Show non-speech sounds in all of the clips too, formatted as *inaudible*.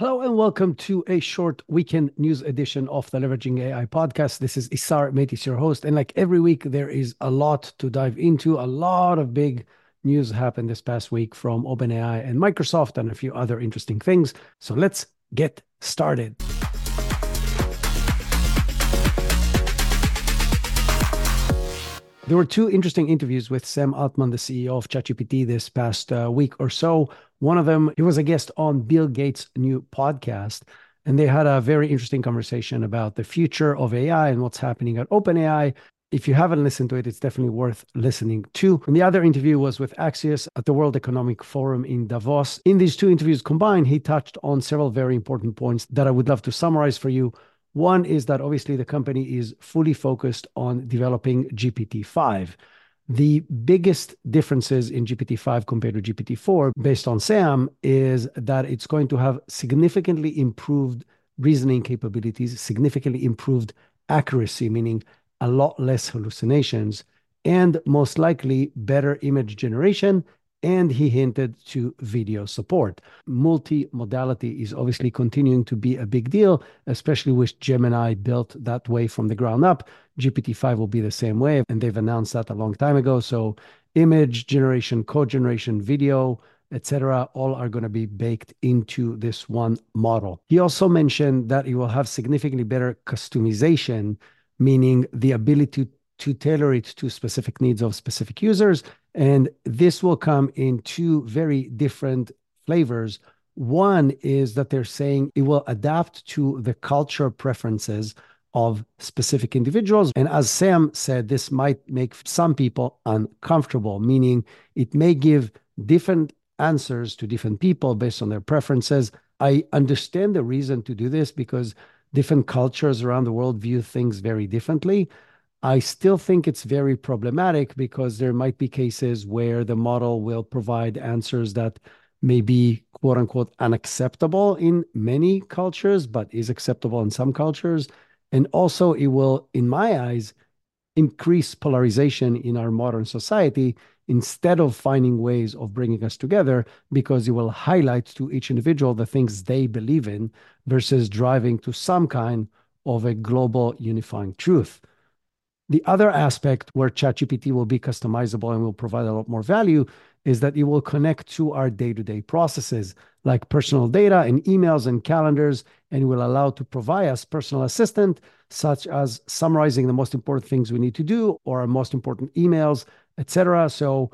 Hello and welcome to a short weekend news edition of the Leveraging AI podcast. This is Isar Meitis, your host. And like every week, there is a lot to dive into. A lot of big news happened this past week from OpenAI and Microsoft and a few other interesting things. So let's get started. There were two interesting interviews with Sam Altman, the CEO of ChatGPT, this past uh, week or so. One of them, he was a guest on Bill Gates' new podcast, and they had a very interesting conversation about the future of AI and what's happening at OpenAI. If you haven't listened to it, it's definitely worth listening to. And the other interview was with Axios at the World Economic Forum in Davos. In these two interviews combined, he touched on several very important points that I would love to summarize for you. One is that obviously the company is fully focused on developing GPT-5. The biggest differences in GPT-5 compared to GPT-4, based on Sam, is that it's going to have significantly improved reasoning capabilities, significantly improved accuracy, meaning a lot less hallucinations, and most likely better image generation and he hinted to video support. Multimodality is obviously continuing to be a big deal, especially with Gemini built that way from the ground up. GPT-5 will be the same way, and they've announced that a long time ago. So image generation, code generation, video, etc., all are going to be baked into this one model. He also mentioned that it will have significantly better customization, meaning the ability to tailor it to specific needs of specific users and this will come in two very different flavors. One is that they're saying it will adapt to the culture preferences of specific individuals. And as Sam said, this might make some people uncomfortable, meaning it may give different answers to different people based on their preferences. I understand the reason to do this because different cultures around the world view things very differently. I still think it's very problematic because there might be cases where the model will provide answers that may be quote unquote unacceptable in many cultures, but is acceptable in some cultures. And also, it will, in my eyes, increase polarization in our modern society instead of finding ways of bringing us together because it will highlight to each individual the things they believe in versus driving to some kind of a global unifying truth. The other aspect where ChatGPT will be customizable and will provide a lot more value is that it will connect to our day-to-day processes like personal data and emails and calendars, and will allow to provide us personal assistant, such as summarizing the most important things we need to do or our most important emails, etc. So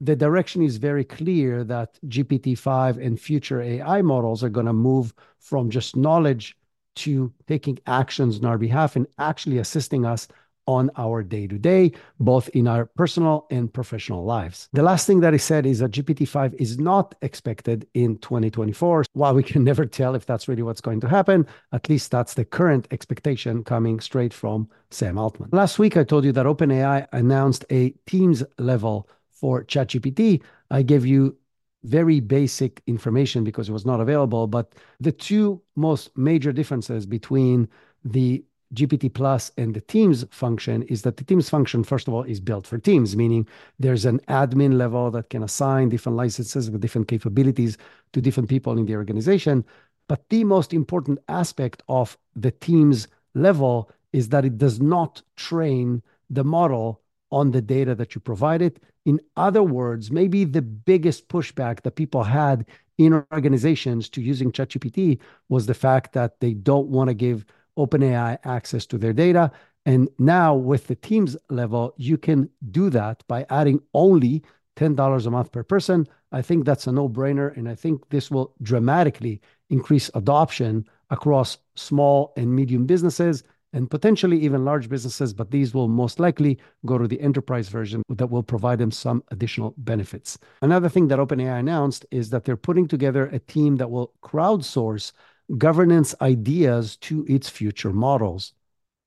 the direction is very clear that GPT-5 and future AI models are going to move from just knowledge to taking actions on our behalf and actually assisting us on our day to day, both in our personal and professional lives. The last thing that he said is that GPT 5 is not expected in 2024. While we can *laughs* never tell if that's really what's going to happen, at least that's the current expectation coming straight from Sam Altman. Last week, I told you that OpenAI announced a Teams level for ChatGPT. I gave you very basic information because it was not available, but the two most major differences between the GPT Plus and the Teams function is that the Teams function, first of all, is built for Teams, meaning there's an admin level that can assign different licenses with different capabilities to different people in the organization. But the most important aspect of the Teams level is that it does not train the model on the data that you provided. In other words, maybe the biggest pushback that people had in organizations to using ChatGPT was the fact that they don't want to give OpenAI access to their data. And now with the Teams level, you can do that by adding only $10 a month per person. I think that's a no brainer. And I think this will dramatically increase adoption across small and medium businesses and potentially even large businesses. But these will most likely go to the enterprise version that will provide them some additional benefits. Another thing that OpenAI announced is that they're putting together a team that will crowdsource governance ideas to its future models.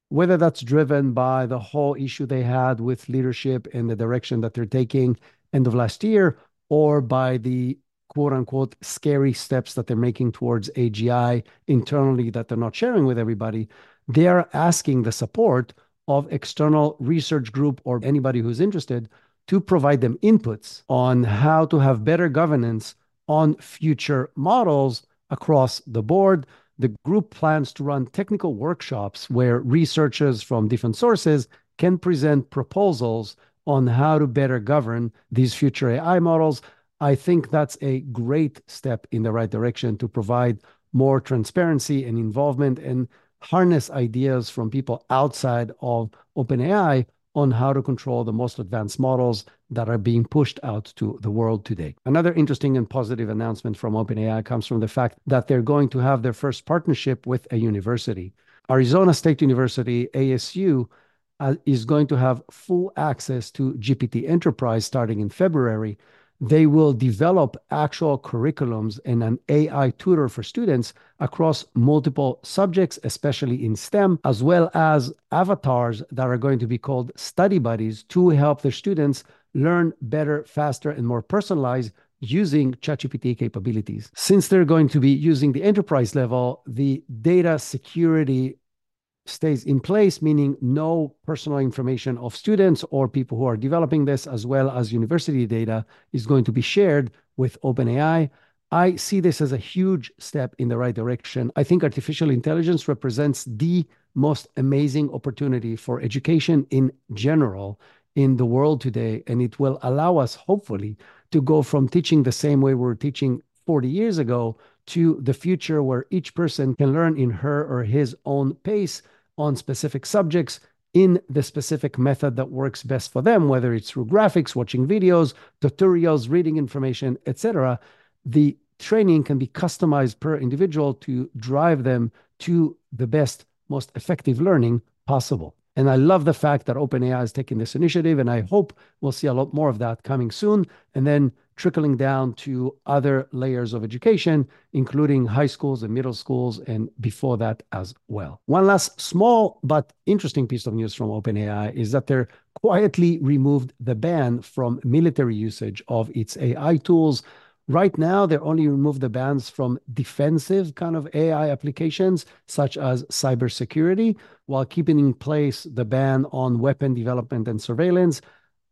Whether that's driven by the whole issue they had with leadership and the direction that they're taking end of last year, or by the quote unquote scary steps that they're making towards AGI internally that they're not sharing with everybody, they are asking the support of external research group or anybody who's interested to provide them inputs on how to have better governance on future models across the board. The group plans to run technical workshops where researchers from different sources can present proposals on how to better govern these future AI models. I think that's a great step in the right direction to provide more transparency and involvement and harness ideas from people outside of OpenAI on how to control the most advanced models that are being pushed out to the world today. Another interesting and positive announcement from OpenAI comes from the fact that they're going to have their first partnership with a university. Arizona State University, ASU, uh, is going to have full access to GPT Enterprise starting in February they will develop actual curriculums and an AI tutor for students across multiple subjects, especially in STEM, as well as avatars that are going to be called study buddies to help their students learn better, faster, and more personalized using ChatGPT capabilities. Since they're going to be using the enterprise level, the data security stays in place, meaning no personal information of students or people who are developing this, as well as university data, is going to be shared with OpenAI. I see this as a huge step in the right direction. I think artificial intelligence represents the most amazing opportunity for education in general in the world today. And it will allow us, hopefully, to go from teaching the same way we were teaching 40 years ago to the future where each person can learn in her or his own pace on specific subjects in the specific method that works best for them, whether it's through graphics, watching videos, tutorials, reading information, etc. The training can be customized per individual to drive them to the best, most effective learning possible. And I love the fact that OpenAI is taking this initiative, and I hope we'll see a lot more of that coming soon. And then trickling down to other layers of education, including high schools and middle schools, and before that as well. One last small but interesting piece of news from OpenAI is that they're quietly removed the ban from military usage of its AI tools. Right now, they're only remove the bans from defensive kind of AI applications, such as cybersecurity, while keeping in place the ban on weapon development and surveillance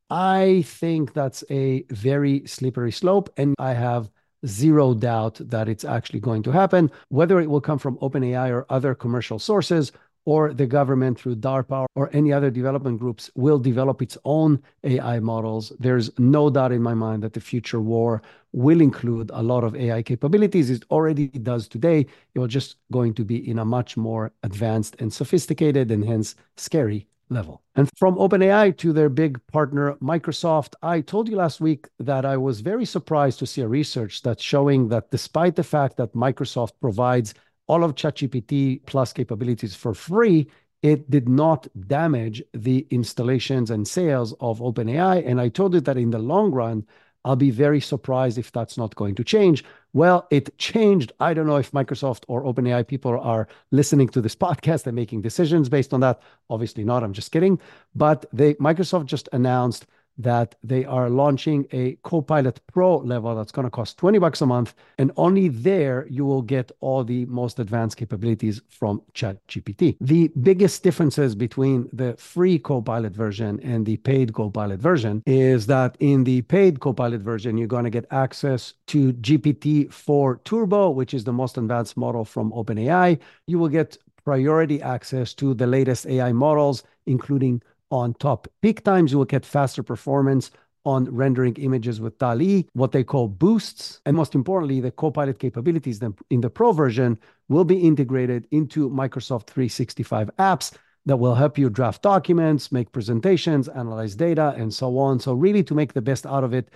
I think that's a very slippery slope, and I have zero doubt that it's actually going to happen. Whether it will come from OpenAI or other commercial sources, or the government through DARPA or any other development groups will develop its own AI models. There's no doubt in my mind that the future war will include a lot of AI capabilities. It already does today. It will just going to be in a much more advanced and sophisticated and hence scary level. And from OpenAI to their big partner, Microsoft, I told you last week that I was very surprised to see a research that's showing that despite the fact that Microsoft provides all of ChatGPT plus capabilities for free, it did not damage the installations and sales of OpenAI. And I told you that in the long run, I'll be very surprised if that's not going to change. Well, it changed. I don't know if Microsoft or OpenAI people are listening to this *laughs* podcast and making decisions based on that. Obviously not. I'm just kidding. But they Microsoft just announced that they are launching a Copilot Pro level that's going to cost 20 bucks a month. And only there you will get all the most advanced capabilities from ChatGPT. The biggest differences between the free Copilot version and the paid Copilot version is that in the paid Copilot version, you're going to get access to GPT 4 Turbo, which is the most advanced model from OpenAI. You will get priority access to the latest AI models, including on top peak times, you will get faster performance on rendering images with DALL-E, what they call boosts. And most importantly, the Copilot capabilities in the Pro version will be integrated into Microsoft 365 apps that will help you draft documents, make presentations, analyze data, and so on. So, really, to make the best out of it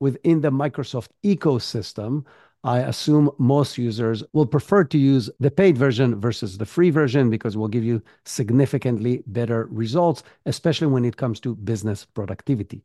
within the Microsoft ecosystem, I assume most users will prefer to use the paid version versus the free version because it will give you significantly better results, especially when it comes to business productivity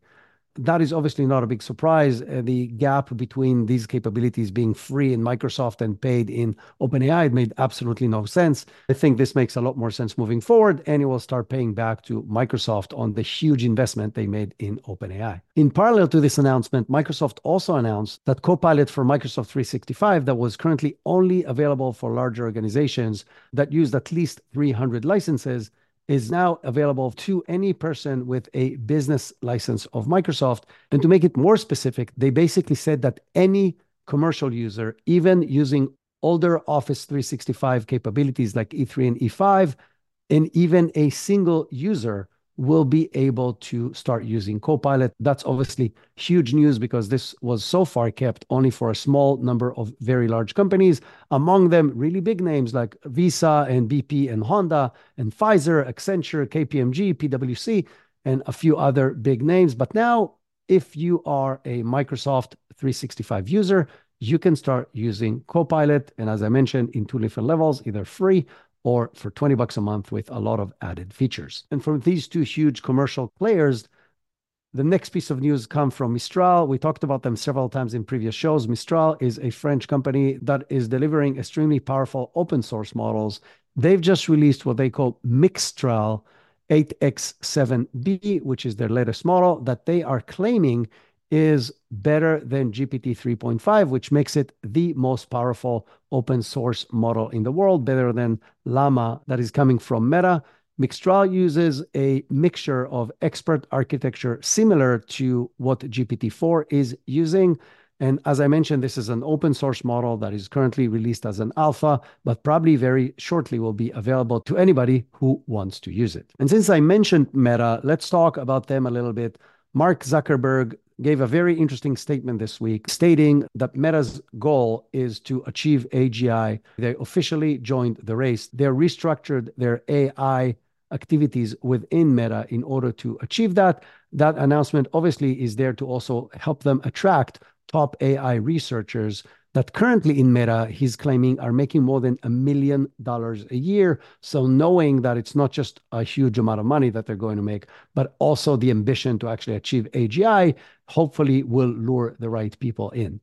that is obviously not a big surprise. Uh, the gap between these capabilities being free in Microsoft and paid in OpenAI it made absolutely no sense. I think this makes a lot more sense moving forward, and it will start paying back to Microsoft on the huge investment they made in OpenAI. In parallel to this announcement, Microsoft also announced that Copilot for Microsoft 365, that was currently only available for larger organizations that used at least 300 licenses, is now available to any person with a business license of Microsoft. And to make it more specific, they basically said that any commercial user, even using older Office 365 capabilities like E3 and E5, and even a single user will be able to start using Copilot. That's obviously huge news because this was so far kept only for a small number of very large companies, among them really big names like Visa and BP and Honda and Pfizer, Accenture, KPMG, PwC, and a few other big names. But now, if you are a Microsoft 365 user, you can start using Copilot. And as I mentioned, in two different levels, either free or for 20 bucks a month with a lot of added features. And from these two huge commercial players, the next piece of news come from Mistral. We talked about them several times in previous shows. Mistral is a French company that is delivering extremely powerful open source models. They've just released what they call Mixtral 8X7B, which is their latest model that they are claiming is better than GPT 3.5, which makes it the most powerful open source model in the world, better than Llama that is coming from Meta. Mixtral uses a mixture of expert architecture similar to what GPT-4 is using. And as I mentioned, this is an open source model that is currently released as an alpha, but probably very shortly will be available to anybody who wants to use it. And since I mentioned Meta, let's talk about them a little bit. Mark Zuckerberg gave a very interesting statement this week stating that Meta's goal is to achieve AGI. They officially joined the race. They restructured their AI activities within Meta in order to achieve that. That announcement obviously is there to also help them attract top AI researchers that currently in Meta, he's claiming are making more than a million dollars a year. So knowing that it's not just a huge amount of money that they're going to make, but also the ambition to actually achieve AGI, hopefully will lure the right people in.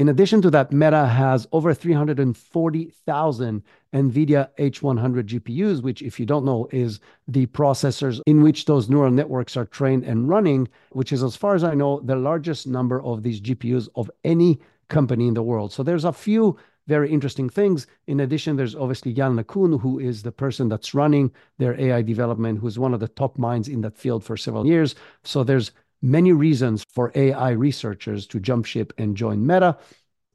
In addition to that, Meta has over 340,000 NVIDIA H100 GPUs, which, if you don't know, is the processors in which those neural networks are trained and running, which is, as far as I know, the largest number of these GPUs of any company in the world. So there's a few very interesting things. In addition, there's obviously Yann LeCun, who is the person that's running their AI development, who's one of the top minds in that field for several years. So there's many reasons for AI researchers to jump ship and join Meta.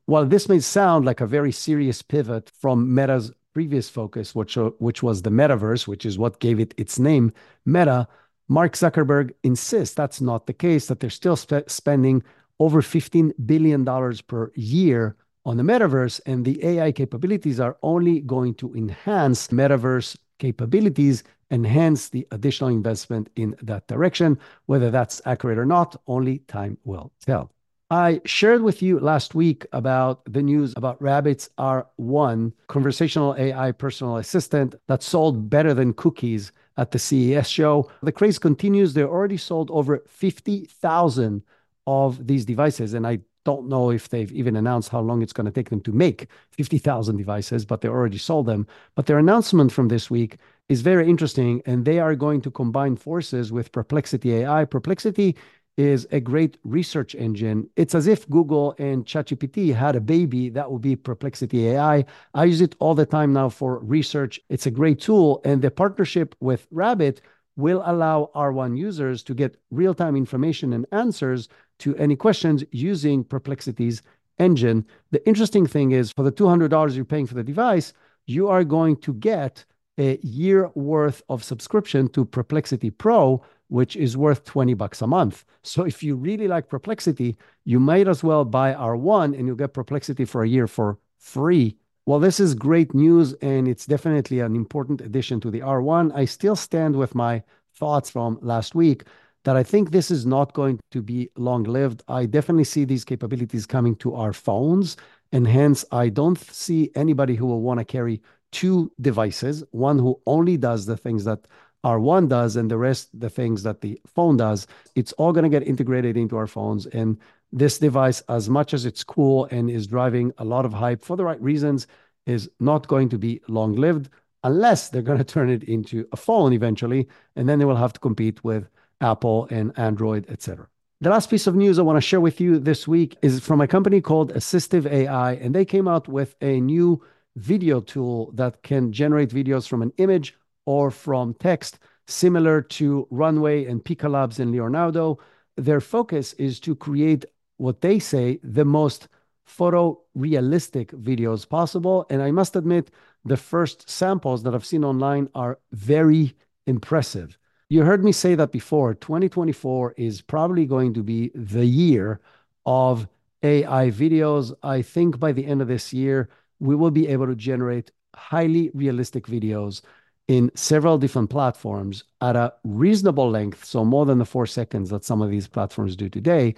While this may sound like a very serious pivot from Meta's previous focus, which, which was the metaverse, which is what gave it its name, Meta, Mark Zuckerberg insists that's not the case, that they're still sp- spending over $15 billion per year on the metaverse, and the AI capabilities are only going to enhance metaverse capabilities, enhance the additional investment in that direction. Whether that's accurate or not, only time will tell. I shared with you last week about the news about Rabbit's R1 conversational AI personal assistant that sold better than cookies at the CES show. The craze continues. They already sold over 50,000 of these devices. And I don't know if they've even announced how long it's going to take them to make 50,000 devices, but they already sold them. But their announcement from this week is very interesting. And they are going to combine forces with Perplexity AI. Perplexity is a great research engine. It's as if Google and ChatGPT had a baby that would be Perplexity AI. I use it all the time now for research. It's a great tool. And the partnership with Rabbit will allow R1 users to get real time information and answers to any questions using Perplexity's engine. The interesting thing is for the $200 you're paying for the device, you are going to get a year worth of subscription to Perplexity Pro, which is worth 20 bucks a month. So if you really like Perplexity, you might as well buy R1 and you'll get Perplexity for a year for free. Well, this is great news and it's definitely an important addition to the R1. I still stand with my thoughts from last week that I think this is not going to be long lived. I definitely see these capabilities coming to our phones. And hence, I don't see anybody who will want to carry two devices one who only does the things that R1 does and the rest the things that the phone does. It's all going to get integrated into our phones. And this device, as much as it's cool and is driving a lot of hype for the right reasons, is not going to be long lived unless they're going *laughs* to turn it into a phone eventually. And then they will have to compete with Apple and Android, etc. The last piece of news I want to share with you this week is from a company called Assistive AI, and they came out with a new video tool that can generate videos from an image or from text, similar to Runway and Pika Labs and Leonardo. Their focus is to create what they say the most photorealistic videos possible. And I must admit, the first samples that I've seen online are very impressive. You heard me say that before. 2024 is probably going to be the year of AI videos. I think by the end of this year, we will be able to generate highly realistic videos in several different platforms at a reasonable length, so more than the four seconds that some of these platforms do today.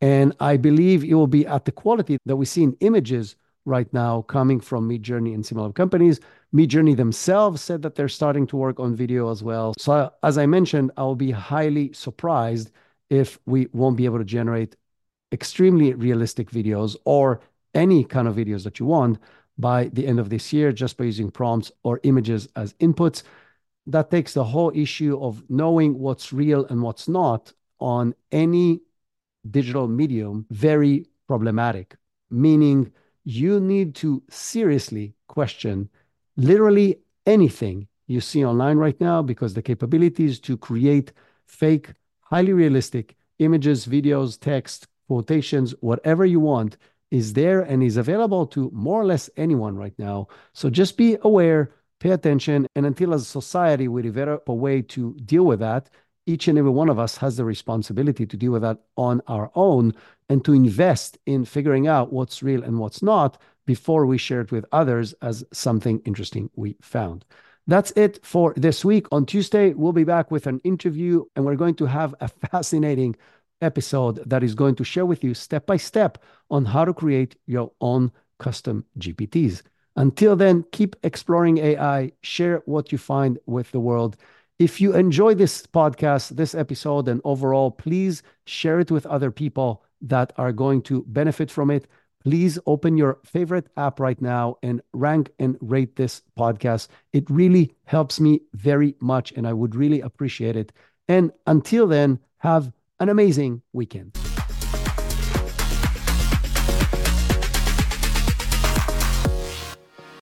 And I believe it will be at the quality that we see in images right now coming from Midjourney and similar companies. Midjourney themselves said that they're starting to work on video as well. So, as I mentioned, I will be highly surprised if we won't be able to generate extremely realistic videos or any kind of videos that you want by the end of this year just by using prompts or images as inputs. That takes the whole issue of knowing what's real and what's not on any digital medium very problematic, meaning you need to seriously question literally anything you see online right now because the capabilities to create fake, highly realistic images, videos, text, quotations, whatever you want is there and is available to more or less anyone right now. So just be aware, pay attention, and until as a society we develop a way to deal with that, each and every one of us has the responsibility to deal with that on our own and to invest in figuring out what's real and what's not before we share it with others as something interesting we found. That's it for this week. On Tuesday, we'll be back with an interview and we're going to have a *laughs* fascinating episode that is going to share with you step by step on how to create your own custom GPTs. Until then, keep exploring AI, share what you find with the world. If you enjoy this podcast, this episode, and overall, please share it with other people that are going to benefit from it. Please open your favorite app right now and rank and rate this podcast. It really helps me very much, and I would really appreciate it. And until then, have an amazing weekend.